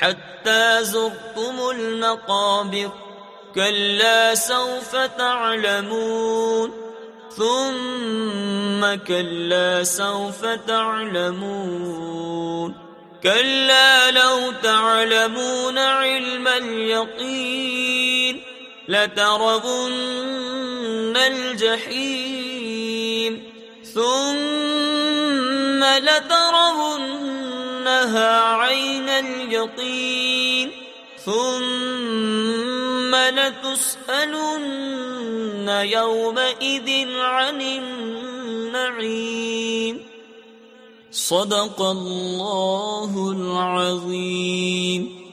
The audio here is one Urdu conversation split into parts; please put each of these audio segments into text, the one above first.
حتى زرتم المقابر كلا سوف تعلمون ثم كلا سوف تعلمون كلا لو تعلمون علم اليقين لترضن الجحيم ثم لترضن لها عين اليقين ثم لتسألن يومئذ عن النعيم صدق الله العظيم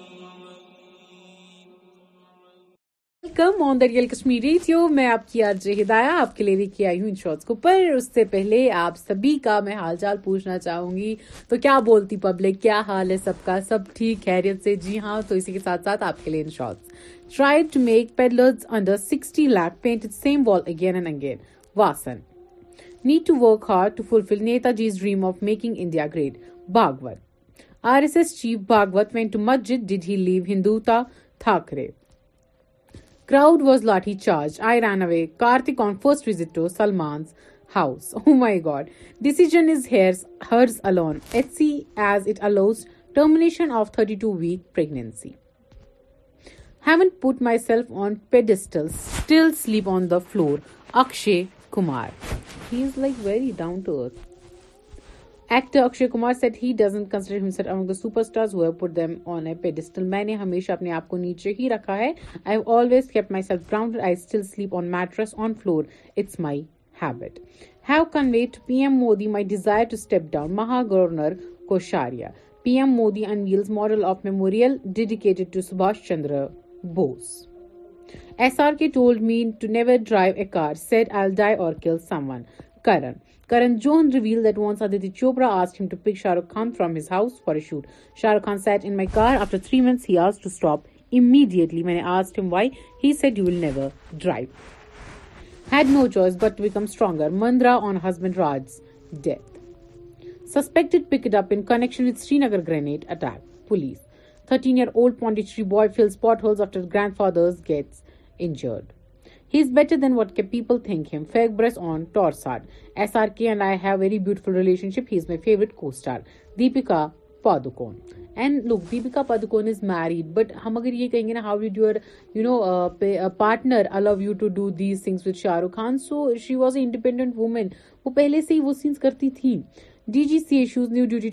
welcome on the real Kashmir radio میں آپ کی آج ہدایہ آپ کے لیے لے کے آئی ہوں ان شارٹس کو پر اس سے پہلے آپ سبھی کا میں حال چال پوچھنا چاہوں گی تو کیا بولتی پبلک کیا حال ہے سب کا سب ٹھیک خیریت سے جی ہاں تو اسی کے ساتھ ساتھ آپ کے لیے Inshorts try to make peddlers under sixty lakh paint same wall again and again wasn't need to work hard to fulfil Netaji's dream of making India great Bhagwat R S S chief Bhagwat went to masjid did he leave Hindutva Thackeray Crowd was lathi charged. I ran away. Karthik on first visit to Salman's house. Oh my god. Decision is hers alone. HC as it allows termination of 32-week pregnancy. Haven't put myself on pedestals. Still sleep on the floor. Akshay Kumar. He is like very down to earth. Actor Akshay Kumar said he doesn't consider himself among the super stars who put them on a pedestal میں نے ہمیشہ اپنے آپ کو نیچے ہی رکھا ہے I have always kept myself ground I still sleep on mattress on floor it's my habit have conveyed to P M Modi my desire to step down Maha governor Koshyari P M Modi unveils model of memorial dedicated to سبھاش Chandra Bose S R K told me to never drive a car set I die or kill someone Karan Johar that wanted Chopra آسٹم to pick Shah Rukh Khan from his house for shoot Shah Rukh Khan sat in a car after three months driver had no choice but to become stronger Mandira on husband ride death suspected picked up in connection with Srinagar grenade attack police thirteen year old Pondicherry boy فلٹ ہوفٹر grand fathers gets injured people یہ کہیں گے D G C issues new duty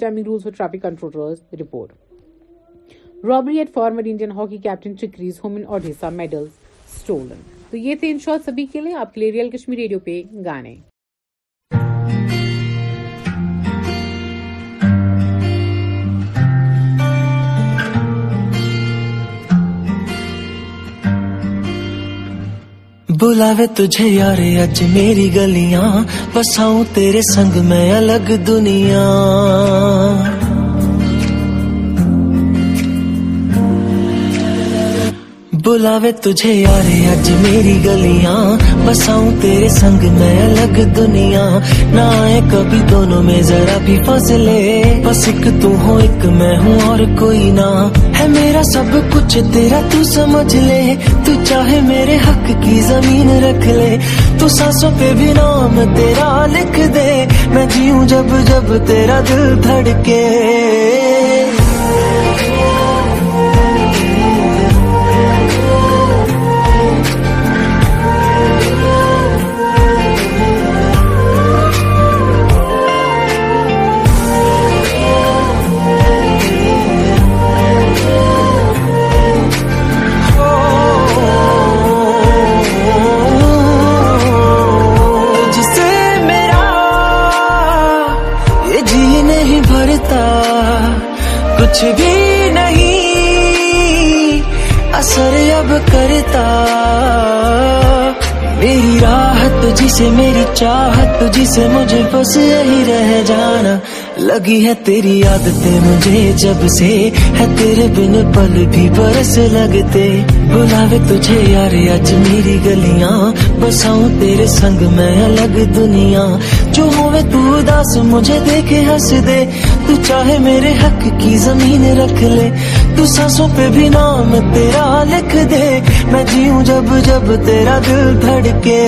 control report robber Odisha ہومنسا stolen گانے بلاوے تجھے یار اج میری گلیاں بساؤں تیرے سنگ میں الگ دنیا میری گلیاں نہ میرا سب کچھ تیرا تو سمجھ لے چاہے میرے حق کی زمین رکھ لے تو سانسوں پہ بھی نام تیرا لکھ دے میں جیوں جب جب تیرا دل دھڑکے کچھ بھی نہیں اثر اب کرتا میری راہ تجھ سے میری چاہت سے مجھے بس یہی رہ جانا لگی ہے تیری عادتیں مجھے جب سے ہے تیرے بن پل بھی برس لگتے بلاوے تجھے یار اچ میری گلیاں بس تیرے سنگ میں الگ دنیا جو ہوئے تو اداس مجھے دیکھے ہس دے تو چاہے میرے حق کی زمین رکھ لے تو سانسوں پہ بھی نام تیرا لکھ دے میں جیوں جب جب تیرا دل دھڑکے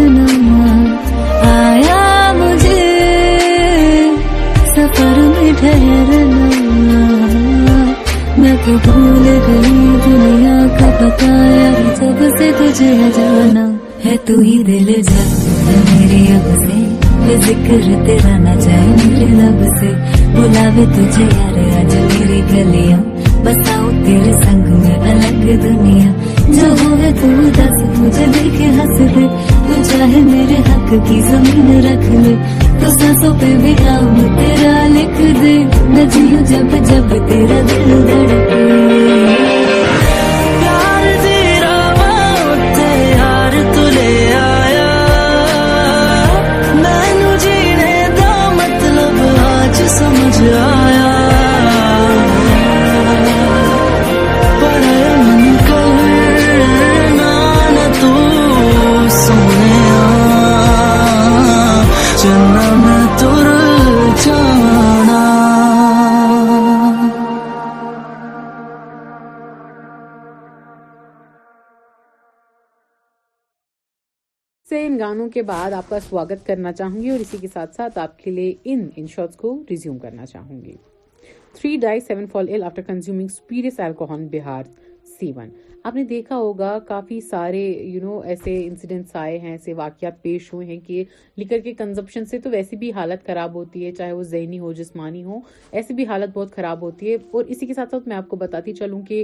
آیا مجھے سفر میں ٹھہرنا سب سے تجھے جانا ہے تھی دل جا میرے اب سے ذکر جائے میرے نب سے بلا تجھے یار آج میری گلی بس تیرے سنگ میں الگ دنیا جو ہو تو چاہے میرے حق کی زمین رکھ لے تو سانسوں پہ بھی نام تیرا لکھ دے نہ جی جب جب تیرا دل دھڑکے کے بعد آپ کا سواگت کرنا چاہوں گی اور اسی کے ساتھ ساتھ آپ کے لیے ان ان شاٹس کو ریزیوم کرنا چاہوں گی three die seven fall ill after consuming consumes ایلکو Bihar ون آپ نے دیکھا ہوگا کافی سارے یو نو ایسے انسیڈنٹس آئے ہیں ایسے واقعات پیش ہوئے ہیں کہ لکر کے کنزپشن سے تو ویسی بھی حالت خراب ہوتی ہے چاہے وہ ذہنی ہو جسمانی ہو ایسی بھی حالت بہت خراب ہوتی ہے اور اسی کے ساتھ میں آپ کو بتاتی چلوں کہ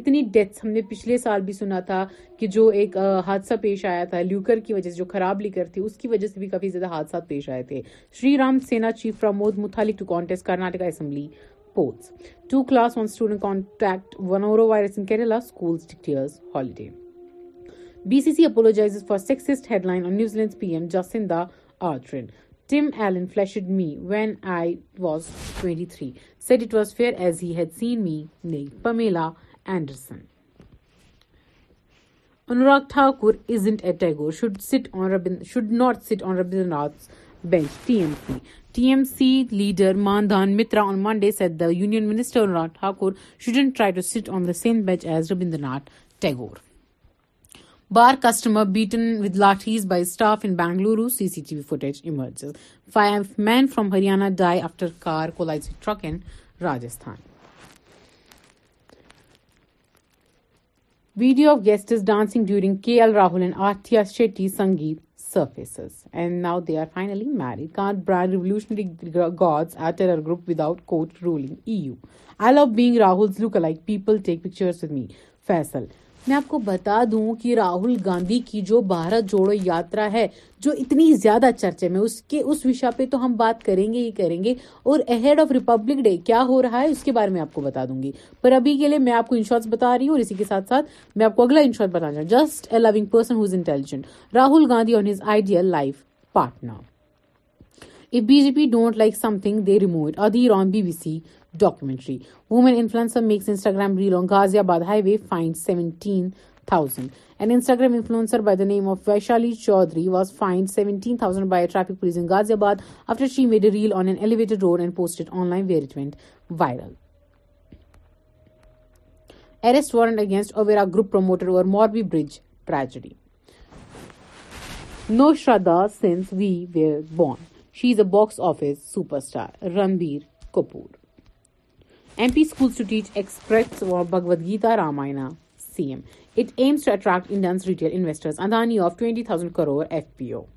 اتنی ڈیتھس ہم نے پچھلے سال بھی سنا تھا کہ جو ایک حادثہ پیش آیا تھا لیوکر کی وجہ سے جو خراب لیکر تھی اس کی وجہ سے بھی کافی زیادہ حادثات پیش آئے تھے Shri Ram Sena chief Pramod Muthalik to contest Karnataka assembly to class on student contact norovirus in Kerala schools teachers holiday B C C اپلو seek line New Zealand P M Jacinda Ardern team L flushed when I was twenty three said was فیئرسنگ Thakur not bench T M C T M C leader Madan Mitra on Monday said the youngster Anurag Thakur shouldn't try to sit on the same bench as Rabindranath Tagore bar customer beaten with lathi by staff in Bangalore C C T V footage man from Haryana die after car cool Rahul and Athiya Shetty sangeet surfaces and now they are finally marry brand revolutionary god eater group without quote رولیگ E U I love bag Rahul people take picture میں آپ کو بتا دوں کہ راہل گاندھی کی جو بھارت جوڑو یاترا ہے جو اتنی زیادہ چرچے میں اس کے اس وشا پہ تو ہم بات کریں گے ہی کریں گے اور اہیڈ آف ریپبلک ڈے کیا ہو رہا ہے اس کے بارے میں آپ کو بتا دوں گی پر ابھی کے لیے میں آپ کو انشورس بتا رہی ہوں اور اسی کے ساتھ ساتھ میں آپ کو اگلا انشورس بتانا just a loving person who's intelligent Rahul Gandhi اور his ideal life partner if bet like something the route other on B B C documentary woman influencer makes Instagram reel on Ghaziabad fined seventeen thousand and Instagram Vaishali Chaudhary was fined سیونٹینڈیابادی made on an elevated road and posted online ویریمنٹر She is a box office superstar. Ranbir Kapoor. MP schools to teach excerpts of Bhagavad Gita, Ramayana. CM. It aims to attract Indians retail investors. Adani of 20,000 crore FPO.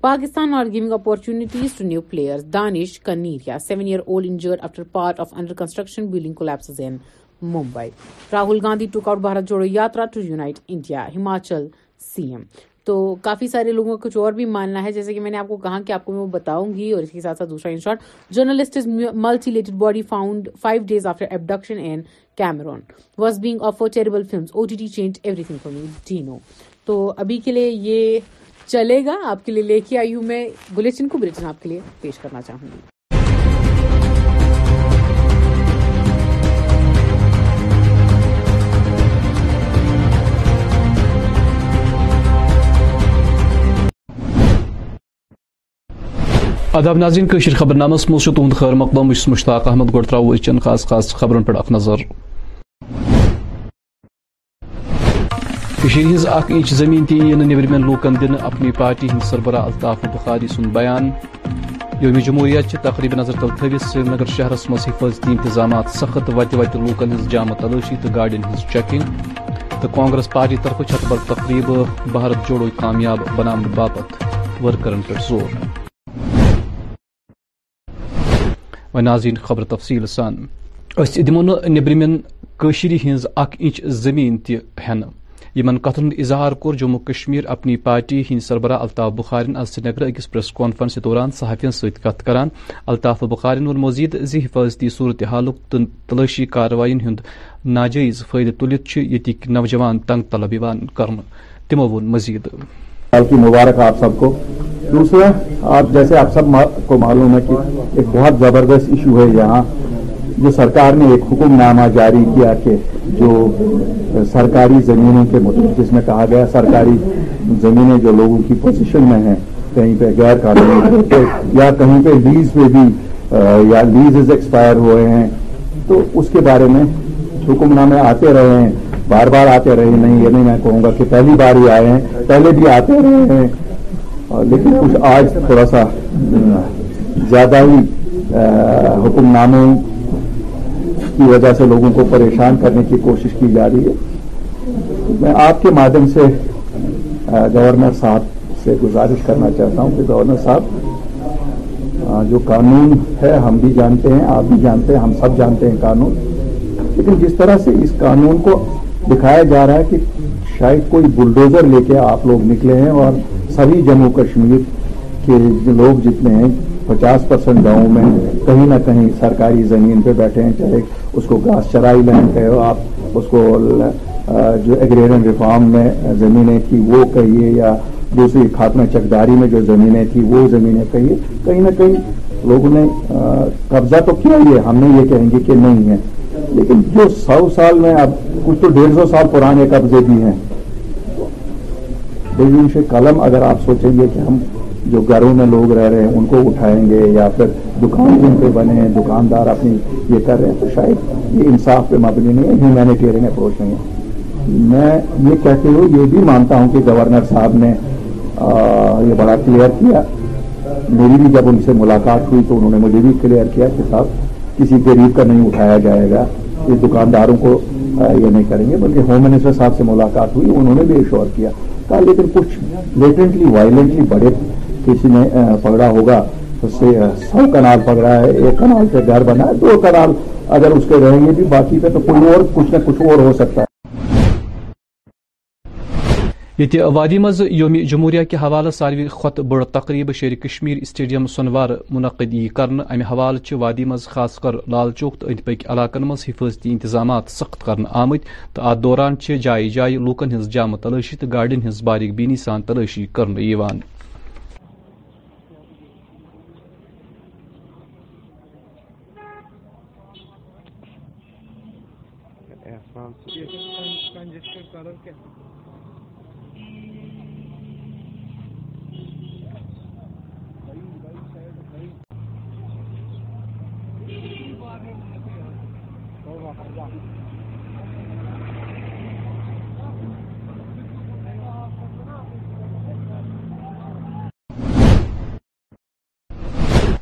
Pakistan are giving opportunities to new players. Danish Kaneria, 7-year-old injured after part of under-construction building collapses in Mumbai. Rahul Gandhi took out Bharat Jodo Yatra to unite India. Himachal CM. تو کافی سارے لوگوں کا کچھ اور بھی ماننا ہے جیسے کہ میں نے آپ کو کہا کہ آپ کو میں وہ بتاؤں گی اور اس کے ساتھ ساتھ دوسرا in short journalist is mutilated body found five days after abduction in Cameroon was being of four terrible films O T T change everything for me D تو ابھی کے لیے یہ چلے گا آپ کے لیے لے کے آئی ہوں میں گلیچن کو بلیچن آپ کے لیے پیش کرنا چاہوں گی آداب ناظرین کشیر خبر نامس تہد خیر مقدم بس مشتاق احمد گو ترو اچن خاص خاص خبرن پہ اخ نظر ہز اخ انچ زمین تھی یہ یعنی نیب لوکن دن اپنی پارٹی ہند سربراہ الطاف بخاری سن بیان یوم جمہوریہ تقریب نظر تل تھوت سری نگر شہرس مز حفاظتی انتظامات سخت وتہ وت ہز جامہ تلاشی تو گاڑی چیکنگ تو کانگریس پارٹی طرف چھت بل تقریب بھارت جوڑو کامیاب بنانے باپت ورکرن پہ زور ناظرین خبر تفصیل سموں نیبرمین انچ زمین تہ ہین کتن اظہار کور جموں کشمیر اپنی پارٹی ہند سربراہ الطاف بخارین از نگر اکس پریس کانفرنس دوران صحافی ست کران الطاف بخارین وون مزید حفاظتی صورتحال تو تلاشی كاروائین ہند ناجائز فائدہ تلت یق نوجوان تنگ طلب يو كرنے مزید دوسرا آپ جیسے آپ سب کو معلوم ہے کہ ایک بہت زبردست ایشو ہے یہاں جو سرکار نے ایک حکم نامہ جاری کیا کہ جو سرکاری زمینوں کے مطلب جس میں کہا گیا سرکاری زمینیں جو لوگوں کی پوزیشن میں ہیں کہیں پہ غیر قانونی یا کہیں پہ لیز پہ بھی یا لیزز ایکسپائر ہوئے ہیں تو اس کے بارے میں حکم نامے آتے رہے ہیں بار بار آتے رہے نہیں یہ نہیں میں کہوں گا کہ پہلی بار ہی آئے ہیں پہلے بھی آتے رہے ہیں لیکن کچھ آج تھوڑا سا زیادہ ہی حکم نامے کی وجہ سے لوگوں کو پریشان کرنے کی کوشش کی جا رہی ہے میں آپ کے مادھیم سے گورنر صاحب سے گزارش کرنا چاہتا ہوں کہ گورنر صاحب جو قانون ہے ہم بھی جانتے ہیں آپ بھی جانتے ہیں ہم سب جانتے ہیں قانون لیکن جس طرح سے اس قانون کو دکھایا جا رہا ہے کہ شاید کوئی بلڈوزر لے کے آپ لوگ نکلے ہیں اور سبھی جموں کشمیر کے لوگ جتنے ہیں پچاس پرسینٹ گاؤں میں کہیں نہ کہیں سرکاری زمین پہ بیٹھے ہیں چاہے اس کو گاس چرائی لینڈ چاہے آپ اس کو جو ایگریرن ریفارم میں زمینیں تھیں وہ کہیے یا دوسری خاتمہ چکداری میں جو زمینیں تھیں وہ زمینیں کہیے کہیں نہ کہیں لوگوں نے قبضہ تو کیا یہ ہم نے یہ کہیں گے کہ نہیں ہے لیکن جو سو سال میں اب کچھ تو ڈیڑھ سو سال پرانے قبضے بھی ہیں بزنس سے قلم اگر آپ سوچیں گے کہ ہم جو گھروں میں لوگ رہ رہے ہیں ان کو اٹھائیں گے یا پھر دکان جن پہ بنے ہیں دکاندار اپنی یہ کر رہے ہیں تو شاید یہ انصاف پہ مبنی نہیں ہے ہیومینیٹیرین میں نے نہیں ہے میں یہ کہتے ہوئے یہ بھی مانتا ہوں کہ گورنر صاحب نے یہ بڑا کلیئر کیا میری بھی جب ان سے ملاقات ہوئی تو انہوں نے مجھے بھی کلیئر کیا کہ صاحب کسی غریب کا نہیں اٹھایا جائے گا یہ دکانداروں کو یہ نہیں کریں گے بلکہ ہوم منسٹر صاحب سے ملاقات ہوئی انہوں نے بھی ایشور کیا لیکن کچھ لیٹنٹلی وائلنٹلی بڑے کسی نے پگڑا ہوگا سے سو کنال پگڑا ہے ایک کنال پہ گھر بنا ہے دو کنال اگر اس کے رہیں گے بھی باقی پہ تو کوئی اور کچھ نہ کچھ اور ہو سکتا ہے یہ وادی مز یوم جمہوریہ کے حوالہ ساروی كو بڑ تقریب شیر کشمیر اسٹیڈیم سنوار منعقد یرنے امہ حوالہ وادی مز خاص کر لال چوک تو اند پک علاقن مز حفاظتی انتظامات سخت كرنے آمت تو ات دوران جائیں جائے لوکن ہز جامہ تلاشی تو گاڑین ہز باریک بینی سان تلاشی یو یو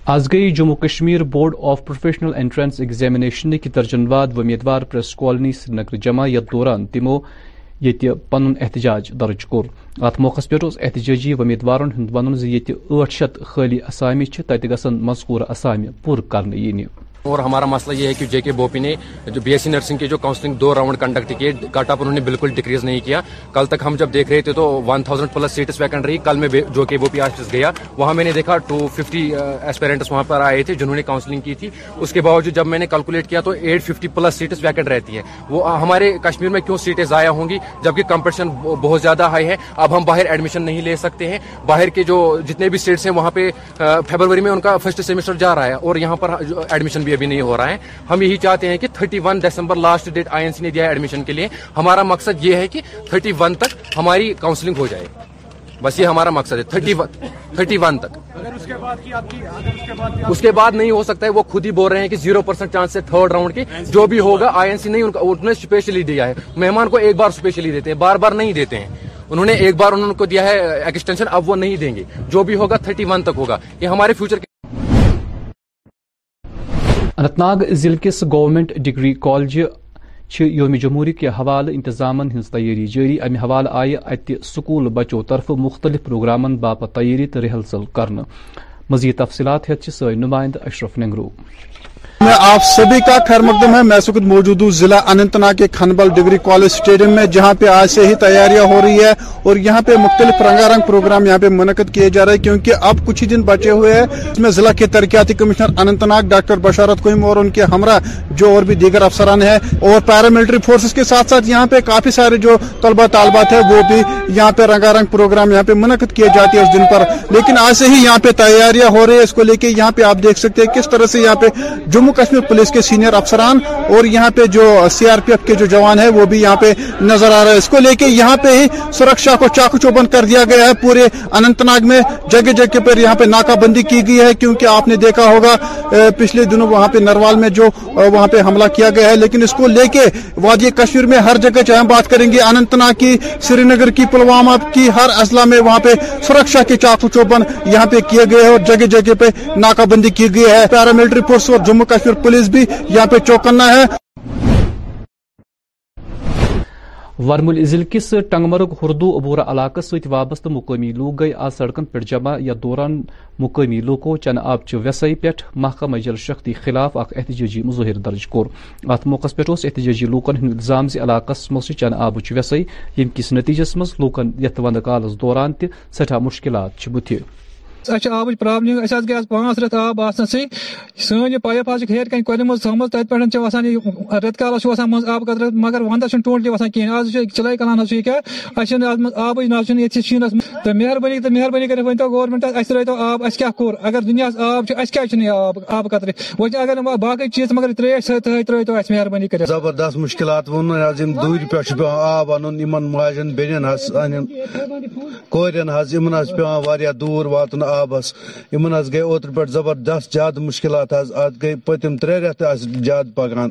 آز گئی Jammu Kashmir board of professional entrance examination درجن ترجنواد ومیدوار پریس کالونی سری نگر جمع یھ دوران تمو یہ پن احتجاج درج کور ات موقع پہ احتجاجی ومیدوارن ہند ون ٹھ شیت خالی تت گسن مذکور اسامہ پور کر اور ہمارا مسئلہ یہ ہے کہ جے کے بوپی نے جو بی ایس سی نرسنگ کے جو کاؤنسلنگ دو راؤنڈ کنڈکٹ کیے کٹ اپ انہوں نے بالکل ڈکریز نہیں کیا کل تک ہم جب دیکھ رہے تھے تو one thousand plus seats vacant رہی کل میں جو کے بوپی آفس گیا وہاں میں نے دیکھا ٹو ففٹی ایسپیرنٹس وہاں پر آئے تھے جنہوں نے کاؤنسلنگ کی تھی اس کے باوجود جب میں نے کیلکولیٹ کیا تو eight fifty plus seats vacant رہتی ہیں وہ ہمارے کشمیر میں کیوں سیٹیں ضائع ہوں گی جبکہ کمپٹیشن بہت زیادہ ہائی ہے اب ہم باہر ایڈمیشن نہیں لے سکتے ہیں باہر کے جو جتنے بھی سیٹس ہیں وہاں پہ فیبروری میں ان کا فرسٹ سیمسٹر جا رہا ہے اور یہاں پر ایڈمیشن بھی یہ بھی نہیں ہو رہا ہے ہم یہی چاہتے ہیں کہ 31 دسمبر last date I N C نے دیا ہے ایڈمیشن کے لیے ہمارا مقصد یہ ہے کہ 31 تک ہماری کاؤنسلنگ ہو جائے بس یہ ہمارا مقصد ہے تھرٹی تھرٹی ون تک اس کے بعد نہیں ہو سکتا ہے وہ خود ہی بول رہے ہیں کہ زیرو پرسینٹ چانس ہے تھرڈ راؤنڈ کی جو بھی ہوگا آئی این سی نہیں انہوں نے اسپیشلی دیا ہے مہمان کو ایک بار اسپیشلی دیتے ہیں بار بار نہیں دیتے ہیں انہوں نے ایک بار انہوں کو دیا ہے ایکسٹینشن اب وہ نہیں دیں گے جو بھی ہوگا تھرٹی ون تک ہوگا یہ ہمارے فیوچر اننت ناگ ضلع کس گورنمنٹ ڈگری کالج یوم جمہوری کے حوالہ انتظام ہز تیاری جاری امہ حوالہ آئہ ات سکول بچو طرف مختلف پروگرامن باپت تیاری تو رحرصل کر مزید تفصیلات ہيتھ نمائند اشرف نيگرو میں آپ سبھی کا خیر مقدم ہے میں وقت موجود ہوں ضلع اننت ناگ کے کھنبل ڈگری کالج اسٹیڈیم میں جہاں پہ آج سے ہی تیاریاں ہو رہی ہے اور یہاں پہ مختلف رنگا رنگ پروگرام یہاں پہ منعقد کیے جا رہے ہیں کیونکہ اب کچھ ہی دن بچے ہوئے ہیں اس میں ضلع کے ترقیاتی کمشنر اننت ناگ ڈاکٹر بشارت کوئم اور ان کے ہمراہ جو اور بھی دیگر افسران ہیں اور پیراملٹری فورسز کے ساتھ یہاں پہ کافی سارے جو طلبہ طالبات ہیں وہ بھی یہاں پہ رنگا رنگ پروگرام یہاں پہ منعقد کیے جاتے ہیں اس دن پر لیکن آج سے ہی یہاں پہ تیاریاں ہو رہی ہے اس کو لے کے یہاں پہ آپ دیکھ سکتے ہیں کس طرح سے یہاں پہ جموں کشمیر پولیس کے سینئر افسران اور یہاں پہ جو سی آر پی ایف کے جو جوان ہیں وہ بھی یہاں پہ نظر آ رہا ہے اس کو لے کے یہاں پہ ہی سرکشا کو چاقو چوبند کر دیا گیا ہے پورے انتناگ میں جگہ جگہ پہ یہاں پہ ناکہ بندی کی گئی ہے کیونکہ آپ نے دیکھا ہوگا پچھلے دنوں وہاں پہ نروال میں جو وہاں پہ حملہ کیا گیا ہے لیکن اس کو لے کے وادی کشمیر میں ہر جگہ چاہے ہم بات کریں گے انتناگ کی سری نگر کی پلوامہ کی ہر اضلاع میں وہاں پہ سرکشا کے چاکو چوبن یہاں پہ کیے گئے اور جگہ جگہ پہ ناکہ بندی کی گئی ہے پیراملٹری فورس اور جموں جموں کشمیر پولیس بھی یہاں پہ چوکنا ہے ورمل ضلع کس ٹنگمرگ ہردو عبورہ علاقہ ست وابستہ مقامی لوگ گئی آج سڑکن پہ جمع یا دوران مقامی لوکو چن ویسائی پہ محکمہ جل شختی خلاف اخ احتجاجی مظاہر درج کور ات موقع پہ احتجاجی لوکن ہند الزام ز عاکہ مسئلہ چن آب ویسائی یم کس نتیجس مز لوکن یت ود دوران تہ سٹھا مشکلات بت اچھا،, اچھا آب پرابلم اس گئی آج پانچ رت آب آسن سی سن یہ پائپ حض ہیر کن کن مز تھمز تت پہ وسان رت کالس وسان مز آب قدر مگر وندس ٹوٹلی وسان کہین آج چلائی کلان یہ کیا اس آب نل یہ شینس تو مہربانی تو مہربانی کر گورمنٹ اس رو آب اس کیا کور اگر دنیا آب اس کیا آب آب قطر وہ اگر باقی چیز مگر تریش ترو اس مہربانی کر زبردست مشکلات ون آج دور پہ آب ان ماجن بین ان پہ دور واتن آبس یمن حض گئے اوترہ پہ زبردست زیادہ مشکلات حض ات گئے پتم ترے رت زیادہ پکان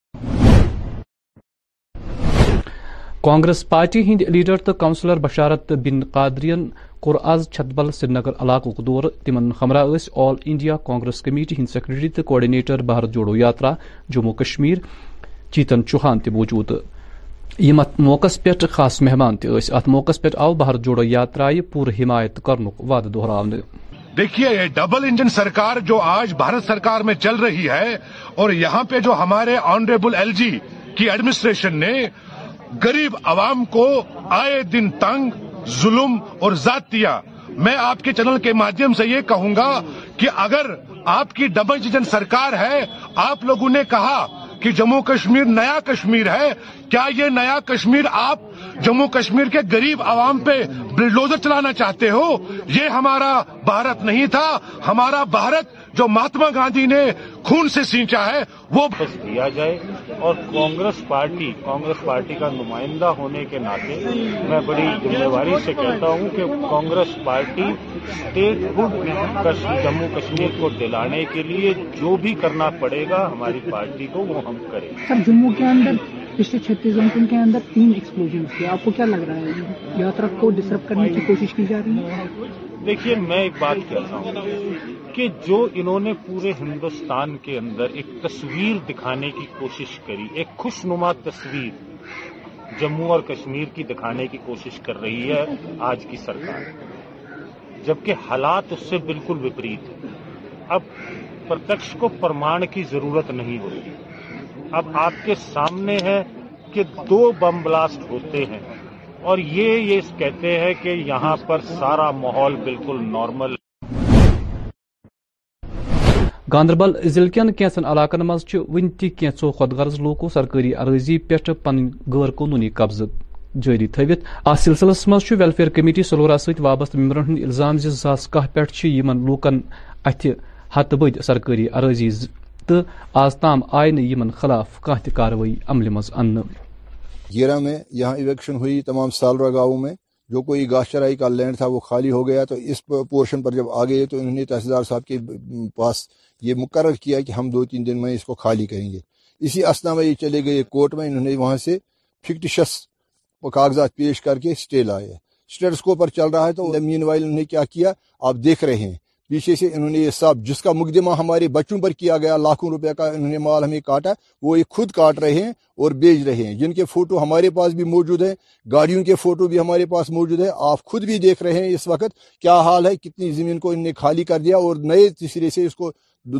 کانگریس پارٹی ہند لیڈر تو کونسلر بشارت بن قادرین کور آز چھت بل سری نگر علاقوں دور تم ہمراہ آل انڈیا کانگریس کمیٹی ہند سیکرٹری تو کوڈنیٹر بھارت جوڑو یاترا جموں کشمیر چیتن چوہان تہ موجود موقع پہ خاص مہمان تیس ات موقع پہ آؤ بھارت جوڑو یاترائے پور حمایت کرنک وعدہ دہرا دیکھیے یہ ڈبل انجن سرکار جو آج بھارت سرکار میں چل رہی ہے اور یہاں پہ جو ہمارے آنریبل ایل جی کی ایڈمنسٹریشن نے گریب عوام کو آئے دن تنگ ظلم اور ذات دیا میں آپ کے چینل کے مادھیم سے یہ کہوں گا کہ اگر آپ کی ڈبل انجن سرکار ہے آپ لوگوں نے کہا کہ جموں کشمیر نیا کشمیر ہے کیا یہ نیا کشمیر آپ جموں کشمیر کے غریب عوام پہ بلڈوزر چلانا چاہتے ہو یہ ہمارا بھارت نہیں تھا ہمارا بھارت جو مہاتما گاندھی نے خون سے سینچا ہے وہ بس دیا جائے اور کانگریس پارٹی کانگریس پارٹی کا نمائندہ ہونے کے ناطے میں بڑی ذمہ داری سے کہتا ہوں کہ Congress party statehood Jammu Kashmir کو دلانے کے لیے جو بھی کرنا پڑے گا ہماری پارٹی کو وہ ہم کریں سر جموں کے اندر پچھلے چھتیس گھنٹوں کے اندر تین ایکسپلوژ تھے آپ کو کیا لگ رہا ہے یاترا کو ڈسٹرب کرنے کی کوشش کی جا رہی ہے دیکھیے میں ایک بات کہتا ہوں کہ جو انہوں نے پورے ہندوستان کے اندر ایک تصویر دکھانے کی کوشش کری ایک خوش نما تصویر جموں اور کشمیر کی دکھانے کی کوشش کر رہی ہے آج کی سرکار جبکہ حالات اس سے بالکل وپریت اب پرتکش کو پرمان کی ضرورت نہیں ہوتی اب آپ کے سامنے ہے کہ دو بم بلاسٹ ہوتے ہیں اور یہ یہ کہتے ہیں کہ یہاں پر سارا ماحول بالکل نارمل گاندربل ضلع کن کینسن علاقن مز ون تینچو خود غرض لوکو سرکاری عرضی پہ پن غیر قانونی قبضہ جاری تھوت اتھ سلسلس مز ویلفیئر کمیٹی سلورا ست وابستہ ممبرن ہند الزام زا کہ پہ یمن لوکن اتھ ہت بد سرکاری عرضی تو آز تام آئی نمن خلاف کھانہ تہ عمل مز انہ گیرہ میں یہاں ایویکشن ہوئی تمام سالرا گاؤں میں جو کوئی گاشترائی کا لینڈ تھا وہ خالی ہو گیا تو اس پورشن پر جب آ گئے تو انہوں نے تحصیلدار صاحب کے پاس یہ مقرر کیا کہ ہم دو تین دن میں اس کو خالی کریں گے اسی اسنا میں یہ چلے گئے کورٹ میں انہوں نے وہاں سے فکٹیشس کاغذات پیش کر کے اسٹے لائے اسٹیٹس کو چل رہا ہے تو مین وائل انہوں نے کیا کیا آپ دیکھ رہے ہیں پیچھے سے انہوں نے یہ سب جس کا مقدمہ ہمارے بچوں پر کیا گیا لاکھوں روپے کا انہوں نے مال ہمیں کاٹا وہ یہ خود کاٹ رہے ہیں اور بیچ رہے ہیں جن کے فوٹو ہمارے پاس بھی موجود ہیں گاڑیوں کے فوٹو بھی ہمارے پاس موجود ہے آپ خود بھی دیکھ رہے ہیں اس وقت کیا حال ہے کتنی زمین کو انہوں نے خالی کر دیا اور نئے تیسرے سے اس کو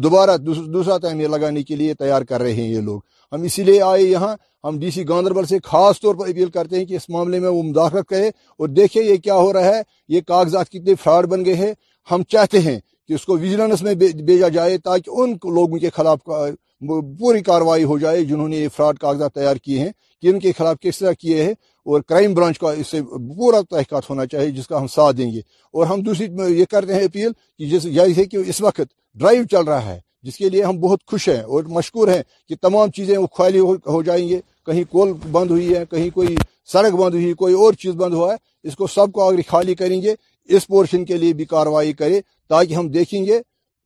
دوبارہ دوسرا تعمیر لگانے کے لیے تیار کر رہے ہیں یہ لوگ ہم اسی لیے آئے یہاں ہم ڈی سی گاندربل سے خاص طور پر اپیل کرتے ہیں کہ اس معاملے میں وہ مداخلت کرے اور دیکھیں یہ کیا ہو رہا ہے یہ کاغذات کتنے فراڈ بن گئے ہیں ہم چاہتے ہیں کہ اس کو ویجلنس میں بھیجا جائے تاکہ ان لوگوں کے خلاف پوری کاروائی ہو جائے جنہوں نے یہ فراڈ کاغذات تیار کیے ہیں کہ ان کے خلاف کس طرح کیے ہیں اور کرائم برانچ کا اس سے پورا تحقات ہونا چاہیے جس کا ہم ساتھ دیں گے اور ہم دوسری یہ کرتے ہیں اپیل کہ جس جیسے کہ اس وقت ڈرائیو چل رہا ہے جس کے لیے ہم بہت خوش ہیں اور مشکور ہیں کہ تمام چیزیں وہ خالی ہو جائیں گے کہیں کول بند ہوئی ہے کہیں کوئی سڑک بند ہوئی کوئی اور چیز بند ہوا ہے اس کو سب کو اگر خالی کریں گے اس پورشن کے لیے بھی کاروائی کرے تاکہ ہم دیکھیں گے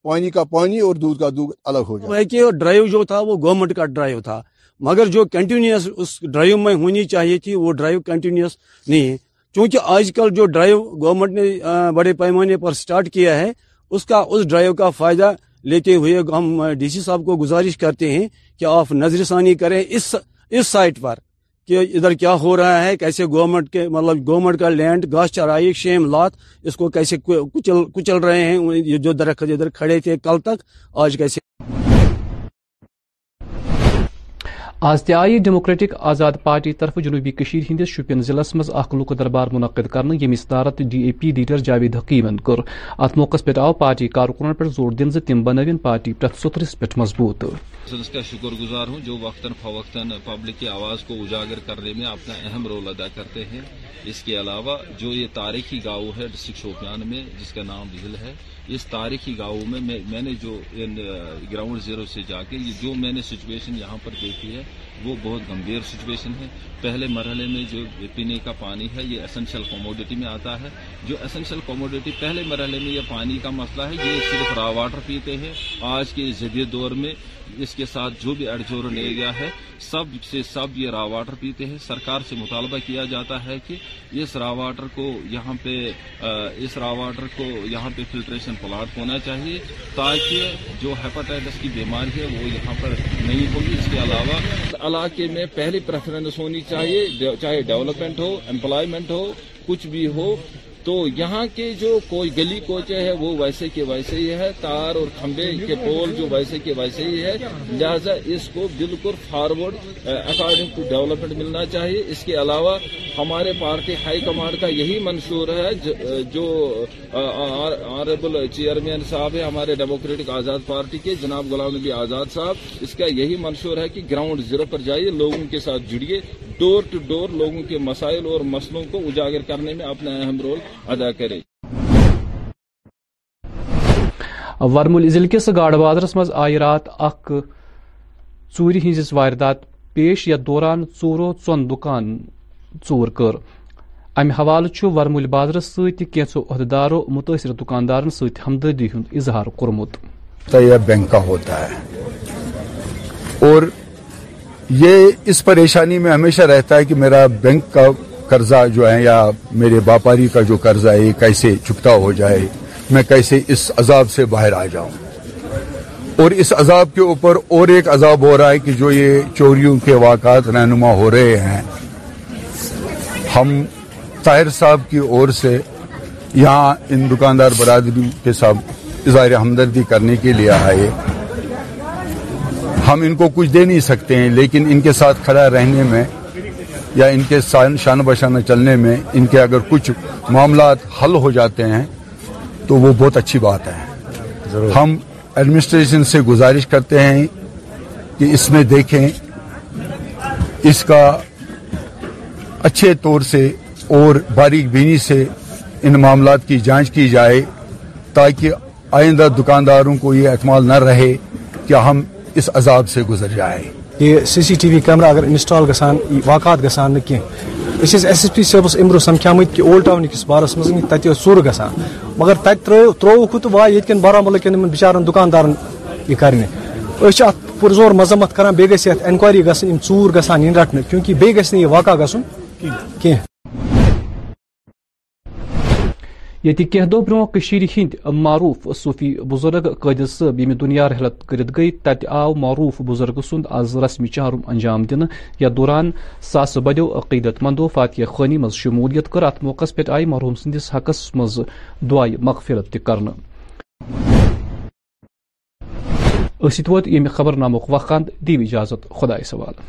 پانی کا پانی اور دودھ کا دودھ الگ ہو جائے کہ ڈرائیو جو تھا وہ گورنمنٹ کا ڈرائیو تھا مگر جو کنٹینیوس اس ڈرائیو میں ہونی چاہیے تھی وہ ڈرائیو کنٹینیوس نہیں ہے چونکہ آج کل جو ڈرائیو گورنمنٹ نے بڑے پیمانے پر سٹارٹ کیا ہے اس کا اس ڈرائیو کا فائدہ لیتے ہوئے ہم ڈی سی صاحب کو گزارش کرتے ہیں کہ آپ نظر ثانی کریں اس سائٹ پر کہ ادھر کیا ہو رہا ہے کیسے گورنمنٹ کے مطلب گورنمنٹ کا لینڈ گاس چرائی شیم لات اس کو کیسے کچل رہے ہیں جو درخت ادھر کھڑے تھے کل تک آج کیسے آز تہ آئی ڈیموکریٹک آزاد پارٹی طرف جنوبی کشیر ہندس شپین ضلع مز لک دربار منعقد کرنے یم صدارت D A P leader Javed حکیمن ات موقع پہ آو پارٹی کارکنن پہ زور دن تم بنوین پارٹی سترس پہ مضبوط کا شکر گزار ہوں جو وقتاً فوقتاً پبلک کی آواز کو اجاگر کرنے میں اپنا اہم رول ادا کرتے ہیں اس کے علاوہ جو یہ تاریخی گاؤں ہے ڈسٹرکٹ شوپیان میں جس کا نام ضلع ہے اس تاریخی گاؤں میں میں نے جو گراؤنڈ زیرو سے جا کے جو میں نے سچویشن یہاں پر دیکھی ہے وہ بہت گمبھیر سچویشن ہے پہلے مرحلے میں جو پینے کا پانی ہے یہ اسینشل کوموڈیٹی میں آتا ہے جو اسینشل کوموڈیٹی پہلے مرحلے میں یہ پانی کا مسئلہ ہے یہ صرف را واٹر پیتے ہیں آج کے جدید دور میں اس کے ساتھ جو بھی ایڈ لے گیا ہے سب سے سب یہ را واٹر پیتے ہیں سرکار سے مطالبہ کیا جاتا ہے کہ اس را واٹر کو یہاں پہ اس را واٹر کو یہاں پہ فلٹریشن پلاٹ ہونا چاہیے تاکہ جو ہیپاٹائٹس کی بیماری ہے وہ یہاں پر نہیں ہوگی اس کے علاوہ علاقے میں پہلی پریفرنس ہونی چاہیے چاہے ڈیولپمنٹ ہو امپلائمنٹ ہو کچھ بھی ہو تو یہاں کے جو کوئی گلی کوچے ہے وہ ویسے کے ویسے ہی ہے تار اور کھمبے کے پول جو ویسے کے ویسے ہی ہے لہذا اس کو بالکل فارورڈ اکارڈنگ ٹو ڈیولپمنٹ ملنا چاہیے اس کے علاوہ ہمارے پارٹی ہائی کمانڈ کا یہی منشور ہے جو آنریبل چیئرمین صاحب ہے ہمارے ڈیموکریٹک آزاد پارٹی کے جناب غلام نبی آزاد صاحب اس کا یہی منشور ہے کہ گراؤنڈ زیرو پر جائیے لوگوں کے ساتھ جڑیے ڈور ٹو ڈور لوگوں کے مسائل اور مسئلوں کو اجاگر کرنے میں اپنا اہم رول ادا کرے ورمول ضلع کس گاڑ بازرس مز آئی رات اخ چوری ہزس واردات پیش یا دوران چورو چون دکان چور کر امہ حوالہ ورمول بازرس سینچو عہدیداروں متاثر دکاندارن ست ہمدردی ہند اظہار کورمت بینکا ہوتا ہے اور یہ اس پریشانی میں ہمیشہ رہتا ہے کہ میرا بینک کا قرضہ جو ہے یا میرے باپاری کا جو قرضہ ہے یہ کیسے چکتا ہو جائے میں کیسے اس عذاب سے باہر آ جاؤں اور اس عذاب کے اوپر اور ایک عذاب ہو رہا ہے کہ جو یہ چوریوں کے واقعات رہنما ہو رہے ہیں ہم طاہر صاحب کی اور سے یہاں ان دکاندار برادری کے ساتھ اظہار ہمدردی کرنے کے لیے آئے ہم ان کو کچھ دے نہیں سکتے ہیں لیکن ان کے ساتھ کھڑا رہنے میں یا ان کے شانہ بشانہ چلنے میں ان کے اگر کچھ معاملات حل ہو جاتے ہیں تو وہ بہت اچھی بات ہے ہم ایڈمنسٹریشن سے گزارش کرتے ہیں کہ اس میں دیکھیں اس کا اچھے طور سے اور باریک بینی سے ان معاملات کی جانچ کی جائے تاکہ آئندہ دکانداروں کو یہ اعتماد نہ رہے کہ ہم اس عذاب سے گزر جائے یہ C C T V camera اگر انسٹال گسان واقعات گسان نہ کی اس اس ایس ایس پی صاحب امرو سمکھا مت کہ اولڈ ٹاؤن کس بارس مز تت سور گسان مگر تت ترو ترو تو وا یت کن بارہمولہ کن من بیچارن دکاندارن یہ کرنے اس ات پرزور مذمت کران بیگس یت انکوائری گسن ام چور گسان ان رٹنے کیونکہ بیگس نہیں یہ واقعہ گسن کہ یہ کی دہ برو کشیر ہند معروف صوفی بزرگ قادر صاحب یم دنیا رحلت کرت گئی تت آو معروف بزرگ سند آز رسمی چارم انجام دن یا دوران ساس بدو عقیدت مندو فاتح خانی مز شمولیت کر ات موقع پہ آئی مرحوم سندس حقس مز دعائے مغفرت تہ کر ووت یم خبر نامک وقان دیو اجازت خدا سوال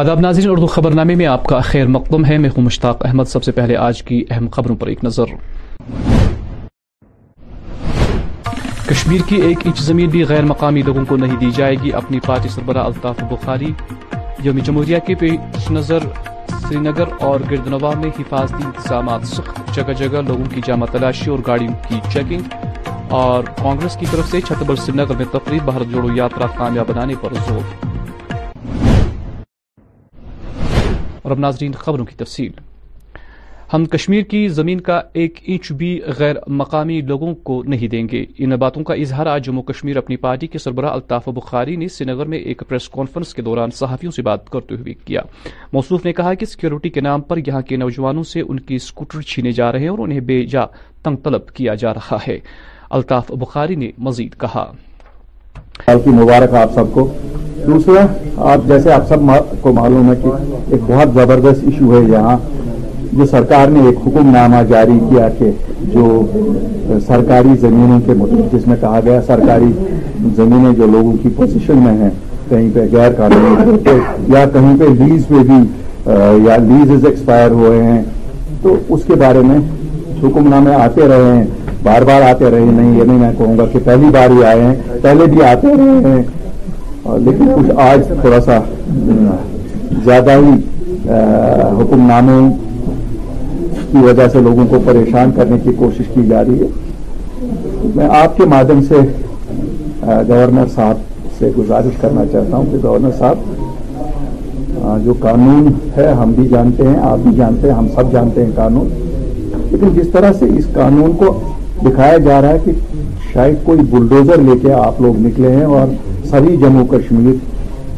آداب ناظرین اردو خبر نامے میں آپ کا خیر مقدم ہے میں ہوں مشتاق احمد سب سے پہلے آج کی اہم خبروں پر ایک نظر کشمیر کی ایک انچ زمین بھی غیر مقامی لوگوں کو نہیں دی جائے گی اپنی پارٹی سربراہ الطاف بخاری یوم جمہوریہ کے پیش نظر سری نگر اور گردنوا میں حفاظتی انتظامات سخت جگہ جگہ لوگوں کی جامع تلاشی اور گاڑیوں کی چیکنگ اور کانگریس کی طرف سے چھتبر سری نگر میں تفریح بھارت جوڑو یاترا کامیاب بنانے پر زور اور اب ناظرین خبروں کی تفصیل ہم کشمیر کی زمین کا ایک انچ بھی غیر مقامی لوگوں کو نہیں دیں گے ان باتوں کا اظہار آج جموں کشمیر اپنی پارٹی کے سربراہ الطاف بخاری نے سری نگر میں ایک پریس کانفرنس کے دوران صحافیوں سے بات کرتے ہوئے کیا موصوف نے کہا کہ سیکیورٹی کے نام پر یہاں کے نوجوانوں سے ان کی اسکوٹر چھینے جا رہے ہیں اور انہیں بے جا تنگ طلب کیا جا رہا ہے الطاف بخاری نے مزید کہا مبارک آپ سب کو دوسرا آپ جیسے آپ سب کو معلوم ہے کہ ایک بہت زبردست ایشو ہے یہاں جو سرکار نے ایک حکم نامہ جاری کیا کہ جو سرکاری زمینوں کے مطلب جس میں کہا گیا سرکاری زمینیں جو لوگوں کی پوزیشن میں ہیں کہیں پہ غیر قانونی یا کہیں پہ لیز پہ بھی یا لیز ایکسپائر ہوئے ہیں تو اس کے بارے میں حکم نامے آتے رہے ہیں بار بار آتے رہے نہیں یہ نہیں میں کہوں گا کہ پہلی بار ہی آئے ہیں پہلے بھی آتے رہے ہیں لیکن کچھ آج تھوڑا سا زیادہ ہی حکم نامے کی وجہ سے لوگوں کو پریشان کرنے کی کوشش کی جا رہی ہے میں آپ کے مادھیم سے گورنر صاحب سے گزارش کرنا چاہتا ہوں کہ گورنر صاحب جو قانون ہے ہم بھی جانتے ہیں آپ بھی جانتے ہیں ہم سب جانتے ہیں قانون لیکن جس طرح سے اس قانون کو دکھایا جا رہا ہے کہ شاید کوئی بلڈوزر لے کے آپ لوگ نکلے ہیں اور سبھی جموں کشمیر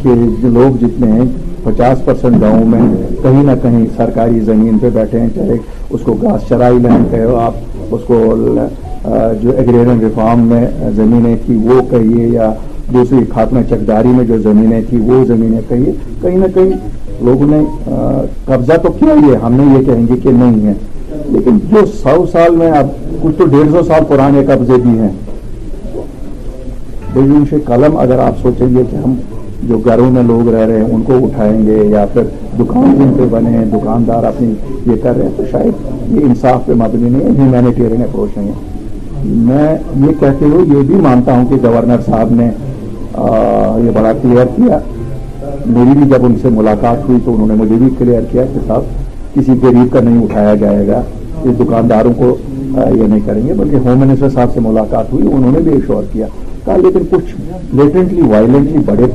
کے لوگ جتنے ہیں پچاس پرسنٹ گاؤں میں کہیں نہ کہیں سرکاری زمین پہ بیٹھے ہیں چاہے اس کو چرائی لینڈ کہے کہ آپ اس کو جو ایگریشن ریفارم میں زمینیں تھیں وہ کہیے یا دوسری خاتمہ چکداری میں جو زمینیں تھیں وہ زمینیں کہیے کہیں نہ کہیں لوگوں نے قبضہ تو کیا یہ ہم نے یہ کہیں گے کہ نہیں ہے لیکن جو سو سال میں اب کچھ تو ڈیڑھ سو سال پرانے قبضے بھی ہیں پھر سے قلم اگر آپ سوچیں گے کہ ہم جو گھروں میں لوگ رہ رہے ہیں ان کو اٹھائیں گے یا پھر دکان جن پہ بنے ہیں دکاندار اپنی یہ کر رہے ہیں تو شاید یہ انصاف پہ مبنی نہیں ہے ہیومینیٹیرین اپروچ نہیں ہے میں یہ کہتے ہو یہ بھی مانتا ہوں کہ گورنر صاحب نے یہ بڑا کلیئر کیا میری بھی جب ان سے ملاقات ہوئی تو انہوں نے مجھے بھی کلیئر کیا کہ صاحب کسی غریب کا نہیں اٹھایا جائے گا دکانداروں کو یہ نہیں کریں گے بلکہ ہوم منسٹر صاحب سے ملاقات ہوئی انہوں نے بھی ایشور کیا لیکن کچھ لیٹنٹلی وائلنٹلی بڑے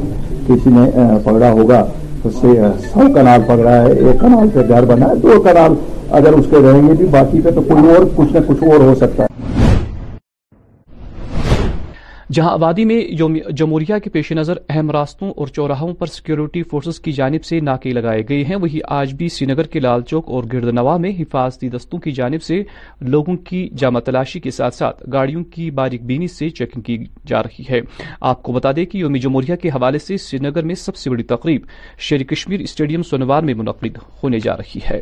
کسی نے پکڑا ہوگا اس سے سو کنال پگڑا ہے ایک کنال پہ گھر بنا ہے دو کنال اگر اس کے رہیں گے بھی باقی پہ تو کوئی اور کچھ نہ کچھ اور ہو سکتا ہے جہاں آبادی میں جمہوریہ کے پیش نظر اہم راستوں اور چوراہوں پر سیکیورٹی فورسز کی جانب سے ناکے لگائے گئے ہیں وہی آج بھی سری نگر کے لال چوک اور گرد نوا میں حفاظتی دستوں کی جانب سے لوگوں کی جامع تلاشی کے ساتھ ساتھ گاڑیوں کی باریک بینی سے چیکنگ کی جا رہی ہے آپ کو بتا دیں کہ یوم جمہوریہ کے حوالے سے سری نگر میں سب سے بڑی تقریب شیر کشمیر اسٹیڈیم سونوار میں منعقد ہونے جا رہی ہے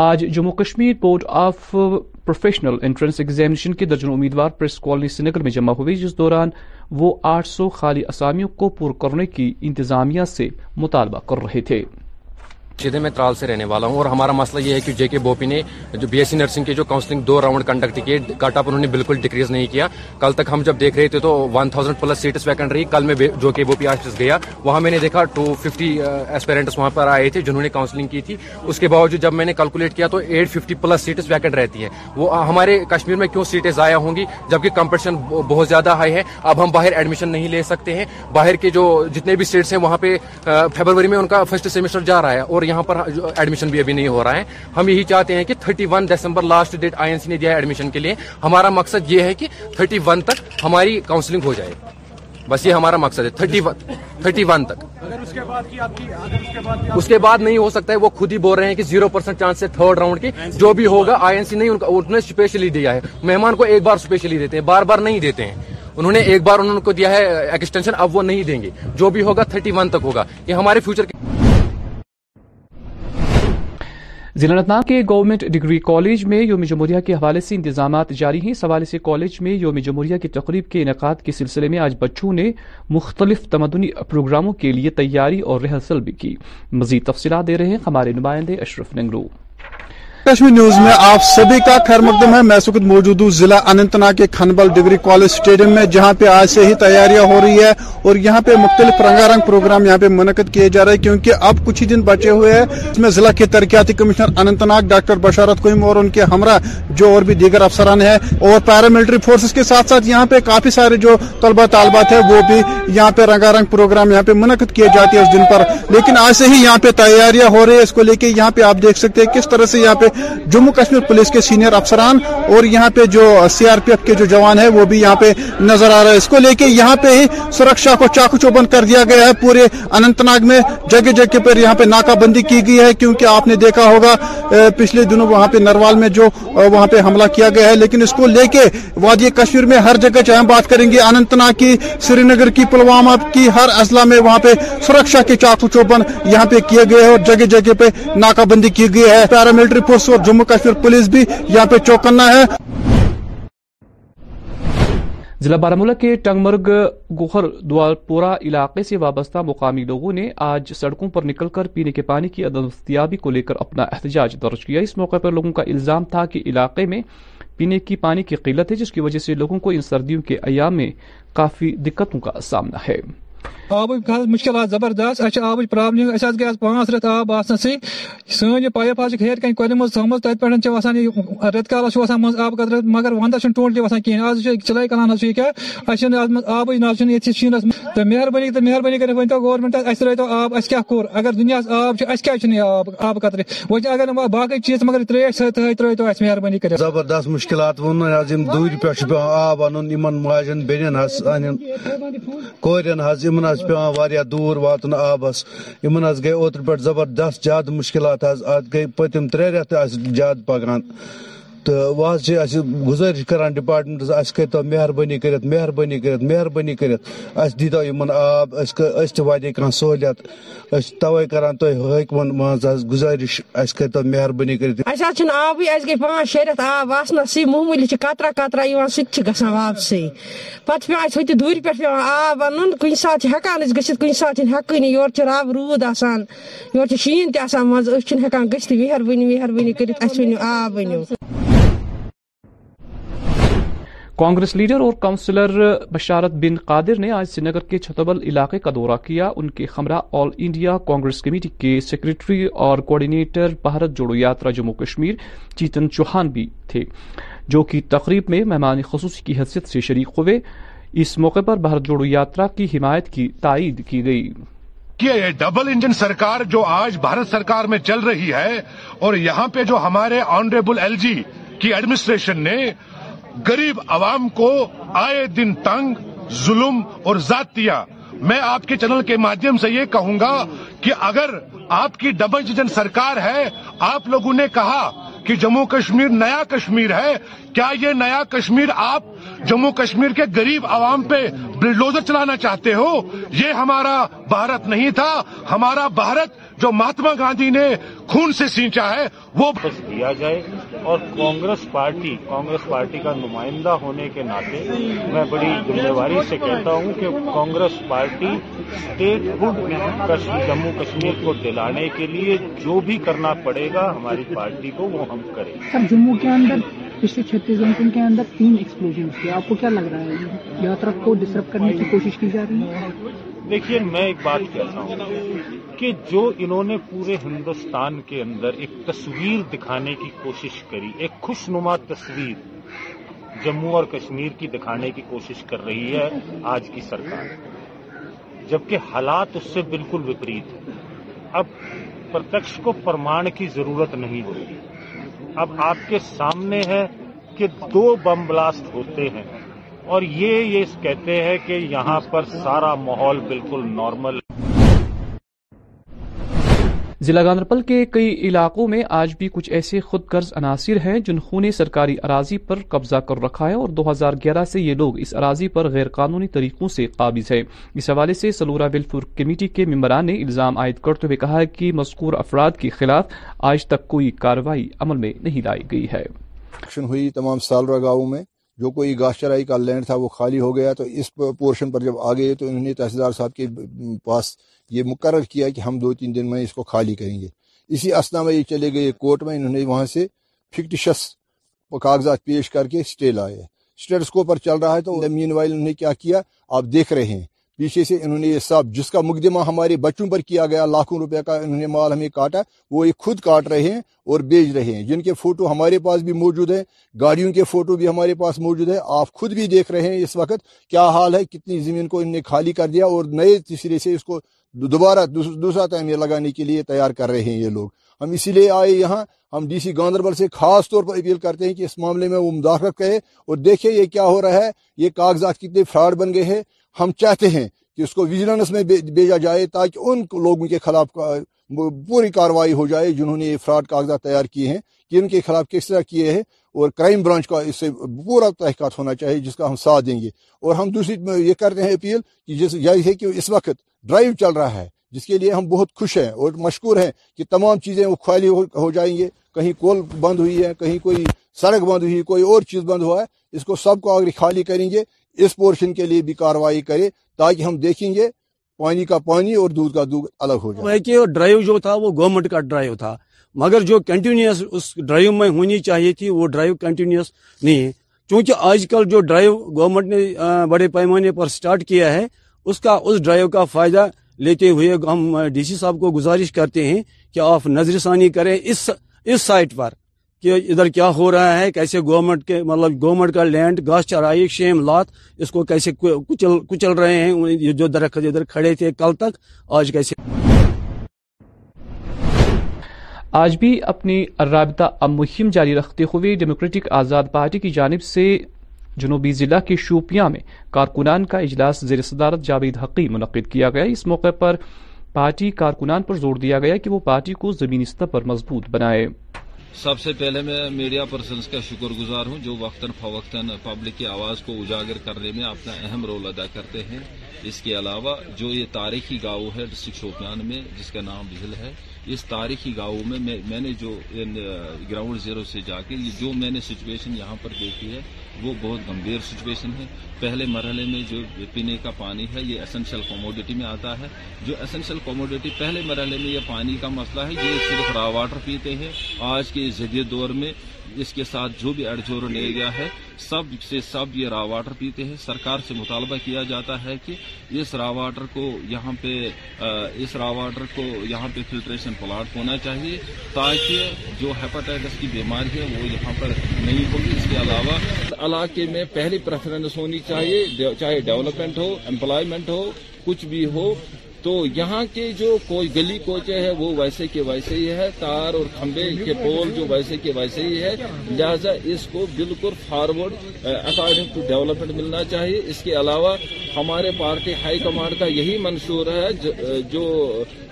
آج Jammu Kashmir board of professional entrance examination کے درجن امیدوار پریس کالونی نگر میں جمع ہوئے جس دوران وہ آٹھ سو خالی اسامیوں کو پر کرنے کی انتظامیہ سے مطالبہ کر رہے تھے سیدھے میں ترال سے رہنے والا ہوں اور ہمارا مسئلہ یہ ہے کہ جے کے بوپی نے جو بی ایس سی نرسنگ کے جو کاؤنسلنگ دو راؤنڈ کنڈکٹ کیے کٹ اپ انہوں نے بالکل ڈکریز نہیں کیا کل تک ہم جب دیکھ رہے تھے تو one thousand plus seats vacant رہی کل میں جو کے بوپی پی آفس گیا وہاں میں نے دیکھا ٹو ففٹی ایسپیرنٹس وہاں پر آئے تھے جنہوں نے کاؤنسلنگ کی تھی اس کے باوجود جب میں نے کیلکولیٹ کیا تو eight fifty plus seats vacant رہتی ہیں وہ ہمارے کشمیر میں کیوں سیٹیں ضائع ہوں گی جبکہ کمپٹیشن بہت زیادہ ہائی ہے اب ہم باہر ایڈمیشن نہیں لے سکتے ہیں باہر کے جو جتنے بھی سیٹس ہیں وہاں پہ فیبروری میں ان کا فرسٹ سیمسٹر جا رہا ہے اور یہاں پر ایڈمیشن بھی ابھی نہیں ہو رہا ہے ہم یہی چاہتے ہیں کہ 31 دسمبر last date I N C نے دیا ہے ایڈمیشن کے لیے ہمارا مقصد یہ ہے کہ 31 تک ہماری کاؤنسلنگ ہو جائے بس یہ ہمارا مقصد ہے 31 تھرٹی ون تک اس کے بعد نہیں ہو سکتا ہے وہ خود ہی بول رہے ہیں کہ زیرو پرسینٹ چانس ہے تھرڈ راؤنڈ کی جو بھی ہوگا آئی این سی نہیں انہوں نے اسپیشلی دیا ہے مہمان کو ایک بار اسپیشلی دیتے ہیں بار بار نہیں دیتے ہیں انہوں نے ایک بار انہوں کو دیا ہے ایکسٹینشن اب وہ نہیں دیں گے جو بھی ہوگا تھرٹی ون تک ہوگا یہ ہمارے فیوچر کے ضلع انتنا کے گورنمنٹ ڈگری کالج میں یوم جمہوریہ کے حوالے سے انتظامات جاری ہیں اس حوالے سے کالج میں یوم جمہوریہ کی تقریب کے انعقاد کے سلسلے میں آج بچوں نے مختلف تمدنی پروگراموں کے لیے تیاری اور ریہرسل بھی کی مزید تفصیلات دے رہے ہیں ہمارے نمائندے اشرف ننگرو کشمیر نیوز میں آپ سبھی کا خیر مقدم ہے میں وقت موجود ہوں ضلع انتنا کے کھنبل ڈگری کالج اسٹیڈیم میں جہاں پہ آج سے ہی تیاریاں ہو رہی ہے اور یہاں پہ مختلف رنگا رنگ پروگرام یہاں پہ منعقد کیے جا رہے ہیں کیونکہ اب کچھ ہی دن بچے ہوئے ہیں اس میں ضلع کے ترقیاتی کمشنر اننتناگ ڈاکٹر بشارت کوئم اور ان کے ہمراہ جو اور بھی دیگر افسران ہیں اور پیراملٹری فورسز کے ساتھ یہاں پہ کافی سارے جو طلبہ طالبات ہیں وہ بھی یہاں پہ رنگا رنگ پروگرام یہاں پہ منعقد کیے جاتے ہیں اس دن پر لیکن آج سے ہی یہاں پہ تیاریاں ہو رہی ہے اس کو لے کے یہاں پہ آپ دیکھ سکتے ہیں کس طرح سے یہاں پہ جموں کشمیر پولیس کے سینئر افسران اور یہاں پہ جو سی آر پی ایف کے جو جوان ہیں وہ بھی یہاں پہ نظر آ رہا ہے اس کو لے کے یہاں پہ ہی سرکشا کو چاکو چوبن کر دیا گیا ہے پورے اننت ناگ میں جگہ جگہ پر یہاں پہ ناکہ بندی کی گئی ہے کیونکہ آپ نے دیکھا ہوگا پچھلے دنوں وہاں پہ نروال میں جو وہاں پہ حملہ کیا گیا ہے لیکن اس کو لے کے وادی کشمیر میں ہر جگہ چاہے ہم بات کریں گے اننت ناگ کی سری نگر کی پلوامہ کی ہر اضلاع میں وہاں پہ سرکشا کے چاکو چوبن یہاں پہ کیے گئے ہیں اور جگہ جگہ پہ ناکہ بندی کی گئی ہے پیرامیلٹری پوسٹ فورس اور جموں کشمیر پولیس بھی یہاں پہ چوکنا ہے ضلع بارہ کے ٹنگمرگ پورا علاقے سے وابستہ مقامی لوگوں نے آج سڑکوں پر نکل کر پینے کے پانی کی دستیابی کو لے کر اپنا احتجاج درج کیا اس موقع پر لوگوں کا الزام تھا کہ علاقے میں پینے کی پانی کی قلت ہے جس کی وجہ سے لوگوں کو ان سردیوں کے ایام میں کافی دقتوں کا سامنا ہے آبک مشکلات زبردست اچھی آب پہ گئی آپ پانچ ریت آب آئی سی پائپ آج ہیر کن کلنس پہ وسان آب قدر مگر وندس وسان کھیل آج چلائی کلان آبی شینیس تو مہربانی کرو گینٹ اِس ترائی تب اب کنیا آب آب آب و اگر باقی چیز مگر اہس مہربانی زبردست مشلات وب ان یمن پہ دور واتن آبس یمن گئی اوتر پہ زبردست زیادہ مشکلات ات گئی پتم ترے پکان آبی اب گئے پانچ شہ رات آب وسائی مومولی قطرہ کطرا اَسہِ پہ ہوتہ دور پہ آب اتھ کال رب مہربٲنی مہربٲنی کٔرِتھ اَسہِ ؤنِو آب ؤنِو کانگریس لیڈر اور کاؤنسلر بشارت بن قادر نے آج سری نگر کے چھتبل علاقے کا دورہ کیا ان کے ہمراہ آل انڈیا کانگریس کمیٹی کے سیکرٹری اور کوآڈینیٹر جوڑو یاترا جموں کشمیر چیتن چوہان بھی تھے جو کہ تقریب میں مہمان خصوصی کی حیثیت سے شریک ہوئے اس موقع پر بھارت جوڑو یاترا کی حمایت کی تائید کی گئی یہ ڈبل انجن سرکار جو آج بھارت سرکار میں چل رہی ہے اور یہاں پہ جو ہمارے آنریبل ایل جی کی ایڈمنسٹریشن نے غریب عوام کو آئے دن تنگ ظلم اور ذاتیہ میں آپ کے چینل کے مادھیم سے یہ کہوں گا کہ اگر آپ کی ڈبل سرکار ہے آپ لوگوں نے کہا کہ جموں کشمیر نیا کشمیر ہے کیا یہ نیا کشمیر آپ جموں کشمیر کے غریب عوام پہ بلڈوزر چلانا چاہتے ہو یہ ہمارا بھارت نہیں تھا ہمارا بھارت جو مہاتما گاندھی نے خون سے سینچا ہے وہ بس دیا جائے اور کانگریس پارٹی کانگریس پارٹی کا نمائندہ ہونے کے ناطے میں بڑی ذمہ داری سے کہتا ہوں کہ Congress party statehood Jammu Kashmir کو دلانے کے لیے جو بھی کرنا پڑے گا ہماری پارٹی کو وہ ہم کریں سر جموں کے اندر پچھلے چھتیس گھنٹوں کے اندر تین ایکسپلوژ تھے آپ کو کیا لگ رہا ہے یاترا کو ڈسٹرب کرنے کی کوشش کی جا رہی ہے دیکھیے میں ایک بات کہتا ہوں کہ جو انہوں نے پورے ہندوستان کے اندر ایک تصویر دکھانے کی کوشش کری ایک خوش نما تصویر جموں اور کشمیر کی دکھانے کی کوشش کر رہی ہے آج کی سرکار جبکہ حالات اس سے بالکل وپریت ہے اب پرتکش کو پرمان کی ضرورت نہیں ہوگی اب آپ کے سامنے ہے کہ دو بم بلاسٹ ہوتے ہیں اور یہ یہ کہتے ہیں کہ یہاں پر سارا ماحول بالکل نارمل ضلع گاندربل کے کئی علاقوں میں آج بھی کچھ ایسے خود قرض عناصر ہیں جنہوں نے سرکاری اراضی پر قبضہ کر رکھا ہے اور دو ہزار گیارہ سے یہ لوگ اس اراضی پر غیر قانونی طریقوں سے قابض ہیں اس حوالے سے سلورا ویلفیئر کمیٹی کے ممبران نے الزام عائد کرتے ہوئے کہا کہ مذکور افراد کے خلاف آج تک کوئی کاروائی عمل میں نہیں لائی گئی ہے جو کوئی گاس چرائی کا لینڈ تھا وہ خالی ہو گیا تو اس پورشن پر جب آ گئے تو انہوں نے تحصیلدار صاحب کے پاس یہ مقرر کیا کہ ہم دو تین دن میں اس کو خالی کریں گے اسی اسنا میں یہ چلے گئے کورٹ میں انہوں نے وہاں سے فکٹشس کاغذات پیش کر کے اسٹے لائے اسٹیٹس کو چل رہا ہے تو مین وائل انہوں نے کیا کیا آپ دیکھ رہے ہیں پیچھے سے انہوں نے یہ سب جس کا مقدمہ ہمارے بچوں پر کیا گیا لاکھوں روپے کا انہوں نے مال ہمیں کاٹا وہ یہ خود کاٹ رہے ہیں اور بیچ رہے ہیں جن کے فوٹو ہمارے پاس بھی موجود ہیں گاڑیوں کے فوٹو بھی ہمارے پاس موجود ہے آپ خود بھی دیکھ رہے ہیں اس وقت کیا حال ہے کتنی زمین کو انہوں نے خالی کر دیا اور نئے تیسرے سے اس کو دوبارہ دوسرا تعمیر لگانے کے لیے تیار کر رہے ہیں یہ لوگ ہم اسی لیے آئے یہاں ہم ڈی سی گاندربل سے خاص طور پر اپیل کرتے ہیں کہ اس معاملے میں وہ مداخلت کرے اور دیکھیں یہ کیا ہو رہا ہے یہ کاغذات کتنے فراڈ بن گئے ہیں ہم چاہتے ہیں کہ اس کو ویجیلنس میں بھیجا جائے تاکہ ان لوگوں کے خلاف پوری کاروائی ہو جائے جنہوں نے یہ فراڈ کاغذات تیار کیے ہیں کہ ان کے خلاف کس طرح کیے ہیں اور کرائم برانچ کا اس سے پورا تحقات ہونا چاہیے جس کا ہم ساتھ دیں گے اور ہم دوسری یہ کر رہے ہیں اپیل کہ جس ہے کہ اس وقت ڈرائیو چل رہا ہے جس کے لیے ہم بہت خوش ہیں اور مشکور ہیں کہ تمام چیزیں وہ خالی ہو جائیں گے کہیں کول بند ہوئی ہے کہیں کوئی سڑک بند ہوئی کوئی اور چیز بند ہوا ہے اس کو سب کو اگر خالی کریں گے اس پورشن کے لیے بھی کاروائی کرے تاکہ ہم دیکھیں گے پانی پانی کا کا اور دودھ دودھ الگ ہو جائے کہ ڈرائیو جو تھا وہ گورنمنٹ کا ڈرائیو تھا مگر جو کنٹینیوس اس ڈرائیو میں ہونی چاہیے تھی وہ ڈرائیو کنٹینیوس نہیں ہے چونکہ آج کل جو ڈرائیو گورنمنٹ نے بڑے پیمانے پر سٹارٹ کیا ہے اس کا اس ڈرائیو کا فائدہ لیتے ہوئے ہم ڈی سی صاحب کو گزارش کرتے ہیں کہ آپ نظر ثانی اس اس سائٹ پر کہ ادھر کیا ہو رہا ہے کیسے گورنمنٹ کے مطلب گورنمنٹ کا لینڈ گاس چرائی شیم لات اس کو کیسے کچل کچل رہے ہیں یہ جو درخت ادھر کھڑے تھے کل تک آج کیسے آج بھی اپنی رابطہ اب مہم جاری رکھتے ہوئے ڈیموکریٹک آزاد پارٹی کی جانب سے جنوبی ضلع کے شوپیاں میں کارکنان کا اجلاس زیر صدارت جاوید حقی منعقد کیا گیا اس موقع پر پارٹی کارکنان پر زور دیا گیا کہ وہ پارٹی کو زمین سطح پر مضبوط بنائے سب سے پہلے میں میڈیا پرسنز کا شکر گزار ہوں جو وقتاً فوقتاً پبلک کی آواز کو اجاگر کرنے میں اپنا اہم رول ادا کرتے ہیں اس کے علاوہ جو یہ تاریخی گاؤں ہے ڈسٹرکٹ شوپیان میں جس کا نام بھیل ہے اس تاریخی گاؤں میں میں نے جو گراؤنڈ زیرو سے جا کے جو میں نے سچویشن یہاں پر دیکھی ہے وہ بہت گمبھیر سچویشن ہے پہلے مرحلے میں جو پینے کا پانی ہے یہ اسینشیل کوموڈیٹی میں آتا ہے جو اسینشیل کوموڈیٹی پہلے مرحلے میں یہ پانی کا مسئلہ ہے یہ صرف را واٹر پیتے ہیں آج کے جدید دور میں اس کے ساتھ جو بھی اڑجور لے گیا ہے سب سے سب یہ را واٹر پیتے ہیں سرکار سے مطالبہ کیا جاتا ہے کہ اس را واٹر کو اس را واٹر کو یہاں پہ فلٹریشن پلاٹ ہونا چاہیے تاکہ جو ہیپاٹائٹس کی بیماری ہے وہ یہاں پر نہیں ہوگی اس کے علاوہ علاقے میں پہلی پریفرنس ہونی چاہیے چاہے ڈیولپمنٹ ہو امپلائمنٹ ہو کچھ بھی ہو تو یہاں کے جو کوئی گلی کوچے ہیں وہ ویسے کے ویسے ہی ہے تار اور کھمبے کے پول جو ویسے کے ویسے ہی ہے لہذا اس کو بالکل فارورڈ اکارڈنگ ٹو ڈیولپمنٹ ملنا چاہیے اس کے علاوہ ہمارے پارٹی ہائی کمانڈ کا یہی منشور ہے جو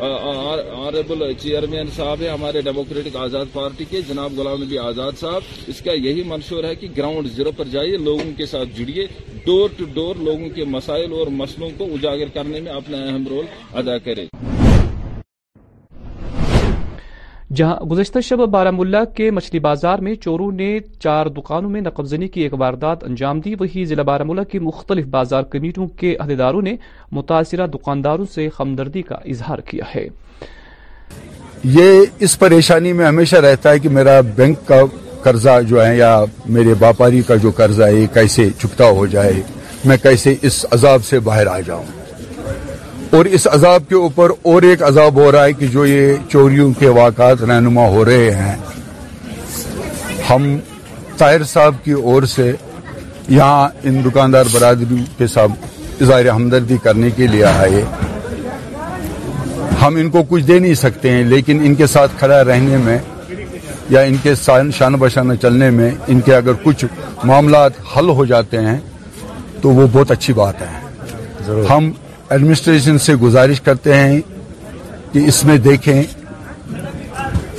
آنریبل چیئرمین صاحب ہے ہمارے ڈیموکریٹک آزاد پارٹی کے جناب غلام نبی آزاد صاحب اس کا یہی منشور ہے کہ گراؤنڈ زیرو پر جائیے لوگوں کے ساتھ جڑیے ڈور ٹو ڈور لوگوں کے مسائل اور مسلوں کو اجاگر کرنے میں اپنا اہم رول ادا کرے جہاں گزشتہ شب بارہ ملا کے مچھلی بازار میں چوروں نے چار دکانوں میں نقب زنی کی ایک واردات انجام دی وہی ضلع بارہ ملا کی مختلف بازار کمیٹیوں کے عہدیداروں نے متاثرہ دکانداروں سے ہمدردی کا اظہار کیا ہے یہ اس پریشانی میں ہمیشہ رہتا ہے کہ میرا بینک کا قرضہ جو ہے یا میرے واپاری کا جو قرضہ ہے کیسے چکتا ہو جائے میں کیسے اس عذاب سے باہر آ جاؤں اور اس عذاب کے اوپر اور ایک عذاب ہو رہا ہے کہ جو یہ چوریوں کے واقعات رہنما ہو رہے ہیں ہم طاہر صاحب کی اور سے یہاں ان دکاندار برادری کے ساتھ اظہار ہمدردی کرنے کے لیے آئے ہم ان کو کچھ دے نہیں سکتے ہیں لیکن ان کے ساتھ کھڑا رہنے میں یا ان کے شان بشانہ چلنے میں ان کے اگر کچھ معاملات حل ہو جاتے ہیں تو وہ بہت اچھی بات ہے ہم ایڈمنسٹریشن سے گزارش کرتے ہیں کہ اس میں دیکھیں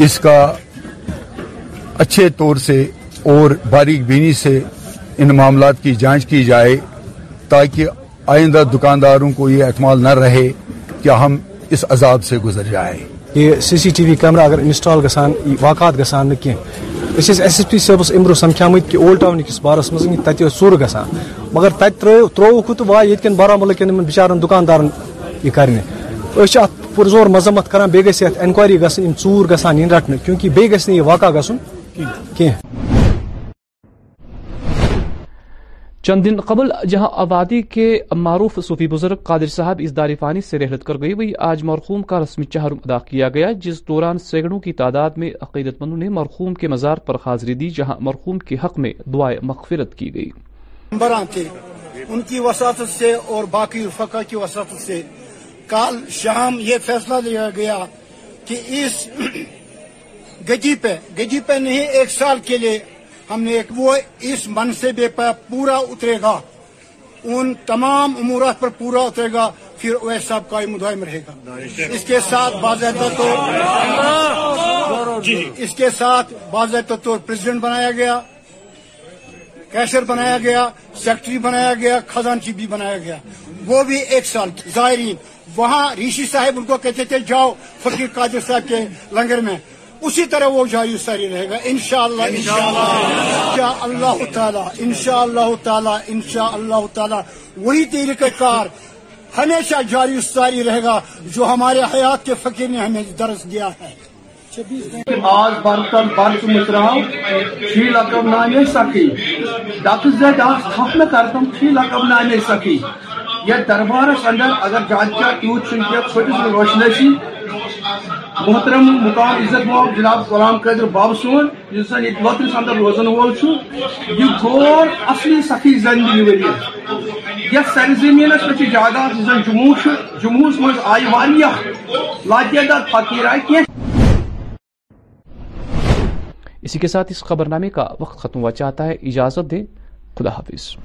اس کا اچھے طور سے اور باریک بینی سے ان معاملات کی جانچ کی جائے تاکہ آئندہ دکانداروں کو یہ اعتماد نہ رہے کہ ہم اس عذاب سے گزر جائیں یہ C C T V camera اگر انسٹال گسان واقعات گسان اس اس ایس پی صاحب اسمیامت کہ اولڈ ٹاؤن بارس منہ سور گسان مگر تتہ تروک تو وائے یتکن بارہمولہ کن بچار دکاندار یہ کرنے اس ات پرزور مذمت کر بی گھس انکوائری گھن چور گھان ان رٹنے کیونکہ بی گھس یہ واقع گھن کی چند دن قبل جہاں آبادی کے معروف صوفی بزرگ قادر صاحب اس دار فانی سے رحلت کر گئی وہی آج مرخوم کا رسمی چہرم ادا کیا گیا جس دوران سینکڑوں کی تعداد میں عقیدت مندوں نے مرخوم کے مزار پر حاضری دی جہاں مرخوم کے حق میں دعائیں مغفرت کی گئی ممبران تھے ان کی وساطت سے اور باقی فقہ کی وساطت سے کل شام یہ فیصلہ لیا گیا کہ اس گجی پہ گجی پہ نہیں ایک سال کے لیے ہم نے ایک وہ اس منصوبے پہ پورا اترے گا ان تمام امورات پر پورا اترے گا پھر وہ صاحب کا مدائم رہے گا اس کے ساتھ باضابطہ طور جی۔ اس کے ساتھ باضابطہ طور پریزیڈنٹ بنایا گیا بنایا گیا سیکٹری بنایا گیا خزان چی بھی بنایا گیا وہ بھی ایک سال زائرین وہاں ریشی صاحب ان کو کہتے تھے جاؤ فقیر قادر صاحب کے لنگر میں اسی طرح وہ ساری رہے گا انشاءاللہ انشاءاللہ اللہ شاء اللہ تعالیٰ ان اللہ تعالیٰ ان اللہ تعالیٰ وہی طریقہ کار ہمیشہ جاری رہے گا جو ہمارے حیات کے فقیر نے ہمیں درس دیا ہے آر تم برت مترو شی لقب نام سخی دقد آپ تھپ میں کرتم شی لقب نام سخی یہ دربارس اندر اگر جانچا زیادہ تیوتھ ٹھیک روشنسی محترم مقام عزت باو جناب غلام قدر باب سون استرس اندر روزن وول یہ كو اصلی سخی زندگی غلط یس سر زمین پہ جادن جموں جموں مز آئی لاتعداد فقیر آئی کی اسی کے ساتھ اس خبر نامے کا وقت ختم ہوا چاہتا ہے اجازت دیں خدا حافظ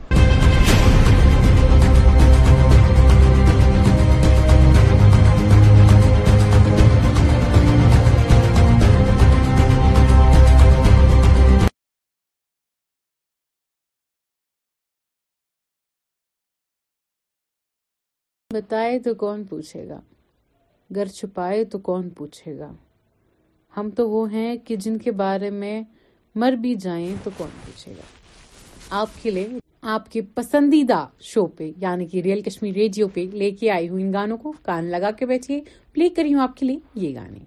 بتائے تو کون پوچھے گا گھر چھپائے تو کون پوچھے گا ہم تو وہ ہیں کہ جن کے بارے میں مر بھی جائیں تو کون پوچھے گا آپ کے لیے آپ کے پسندیدہ شو پہ یعنی کہ ریئل کشمیر ریڈیو پہ لے کے آئی ہوں ان گانوں کو کان لگا کے بیٹھیے پلے کری ہوں آپ کے لیے یہ گانے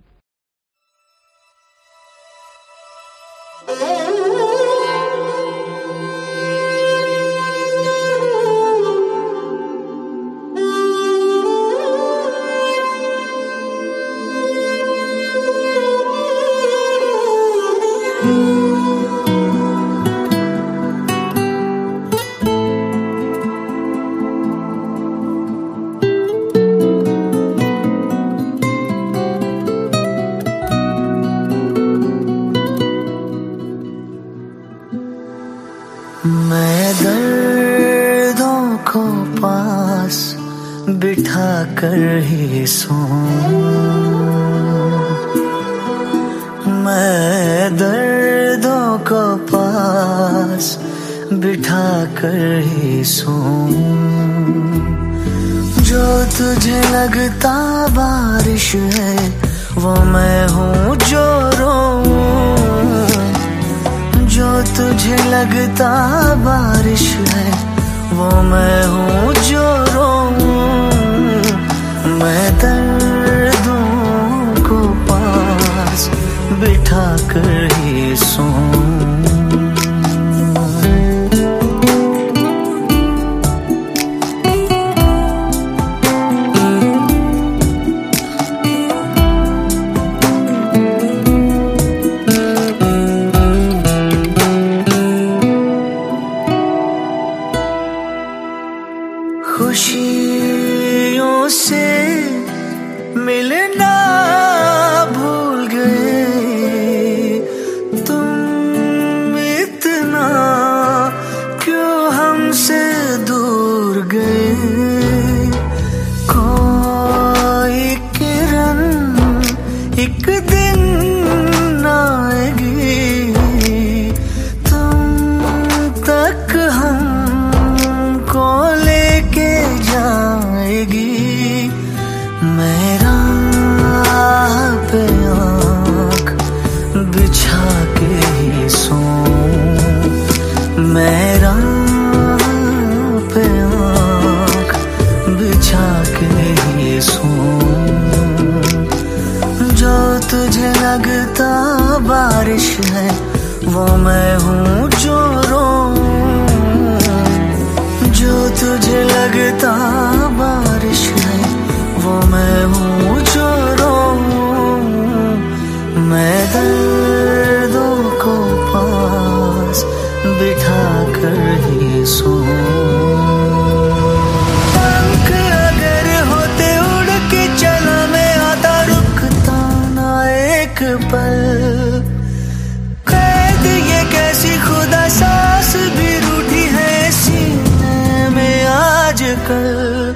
کل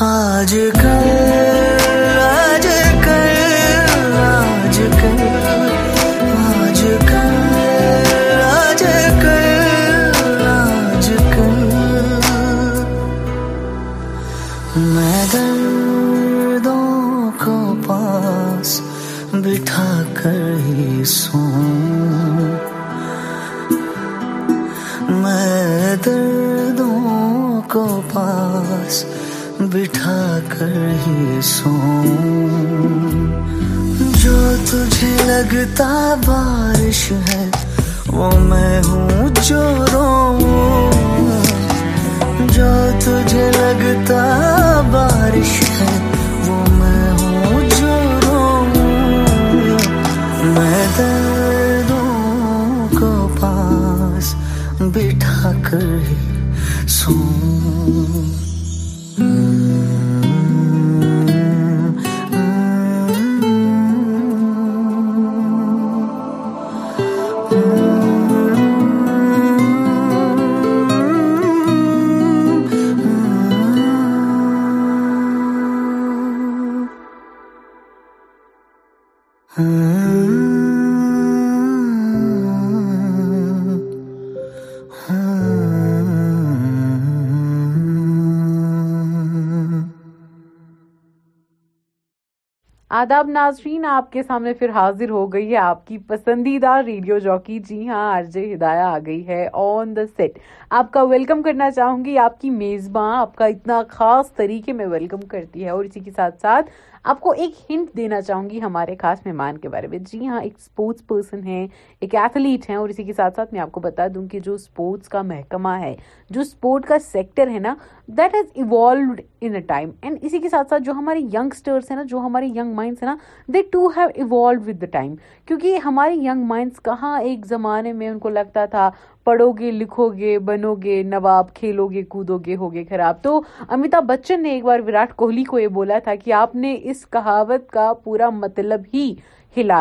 آج کل بٹھا کر ہی سو جو تجھے لگتا بارش ہے وہ میں ہوں جو رو جو تجھے لگتا بارش ہے وہ میں ہوں جو میں دردوں کو پاس بٹھا کر ہی آداب ناظرین آپ کے سامنے پھر حاضر ہو گئی ہے آپ کی پسندیدہ ریڈیو جوکی جی ہاں آر جے ہدایہ آ گئی ہے آن دا سیٹ آپ کا ویلکم کرنا چاہوں گی آپ کی میزبان آپ کا اتنا خاص طریقے میں ویلکم کرتی ہے اور اسی کے ساتھ ساتھ آپ کو ایک ہنٹ دینا چاہوں گی ہمارے خاص مہمان کے بارے میں جی ہاں ایک اسپورٹس پرسن ہیں ایک ایتھلیٹ ہیں اور اسی کے ساتھ ساتھ میں آپ کو بتا دوں کہ جو اسپورٹس کا محکمہ ہے جو اسپورٹ کا سیکٹر ہے نا دیٹ ہیز ایوالوڈ اینڈ اسی کے ساتھ ساتھ جو ہمارے ینگسٹرس ہیں نا جو ہمارے ینگ مائنڈس ہیں نا they too have evolve time کیونکہ ہمارے ینگ مائنڈس کہاں ایک زمانے میں ان کو لگتا تھا پڑھو گے لکھو گے بنو گے نواب کھیلو گے کودو گے ہوگے خراب تو امیتابھ بچن نے ایک بار وراٹ کوہلی کو یہ بولا تھا کہ آپ نے اس کہاوت کا پورا مطلب ہی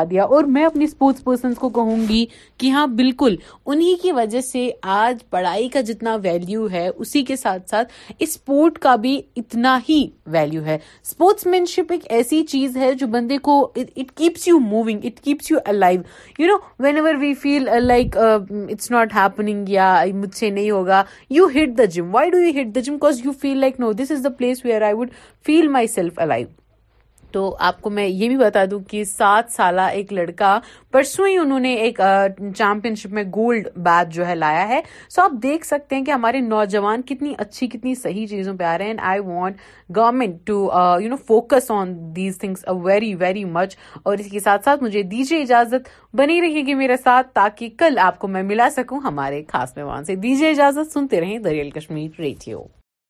دیا اور میں اپنی اسپورٹس پرسنس کو کہوں گی کہ ہاں بالکل انہی کی وجہ سے آج پڑھائی کا جتنا ویلیو ہے اسی کے ساتھ ساتھ اسپورٹ کا بھی اتنا ہی ویلیو ہے اسپورٹس مینشپ ایک ایسی چیز ہے جو بندے کو it keeps you moving it keeps you alive you know whenever we feel like it's not happening یا مجھ سے نہیں ہوگا you hit the gym why do you hit the gym because you feel like no this is the place where I would feel myself alive تو آپ کو میں یہ بھی بتا دوں کہ سات سالہ ایک لڑکا پرسوں ہی انہوں نے ایک چیمپئن شپ میں گولڈ بیچ جو ہے لایا ہے سو آپ دیکھ سکتے ہیں کہ ہمارے نوجوان کتنی اچھی کتنی صحیح چیزوں پہ آ رہے ہیں I want government to you know focus on these things very very much اور اس کے ساتھ ساتھ مجھے دیجیے اجازت بنی رہے گی میرے ساتھ تاکہ کل آپ کو میں ملا سکوں ہمارے خاص مہمان سے دیجیے اجازت سنتے رہیں دریال کشمیر ریڈیو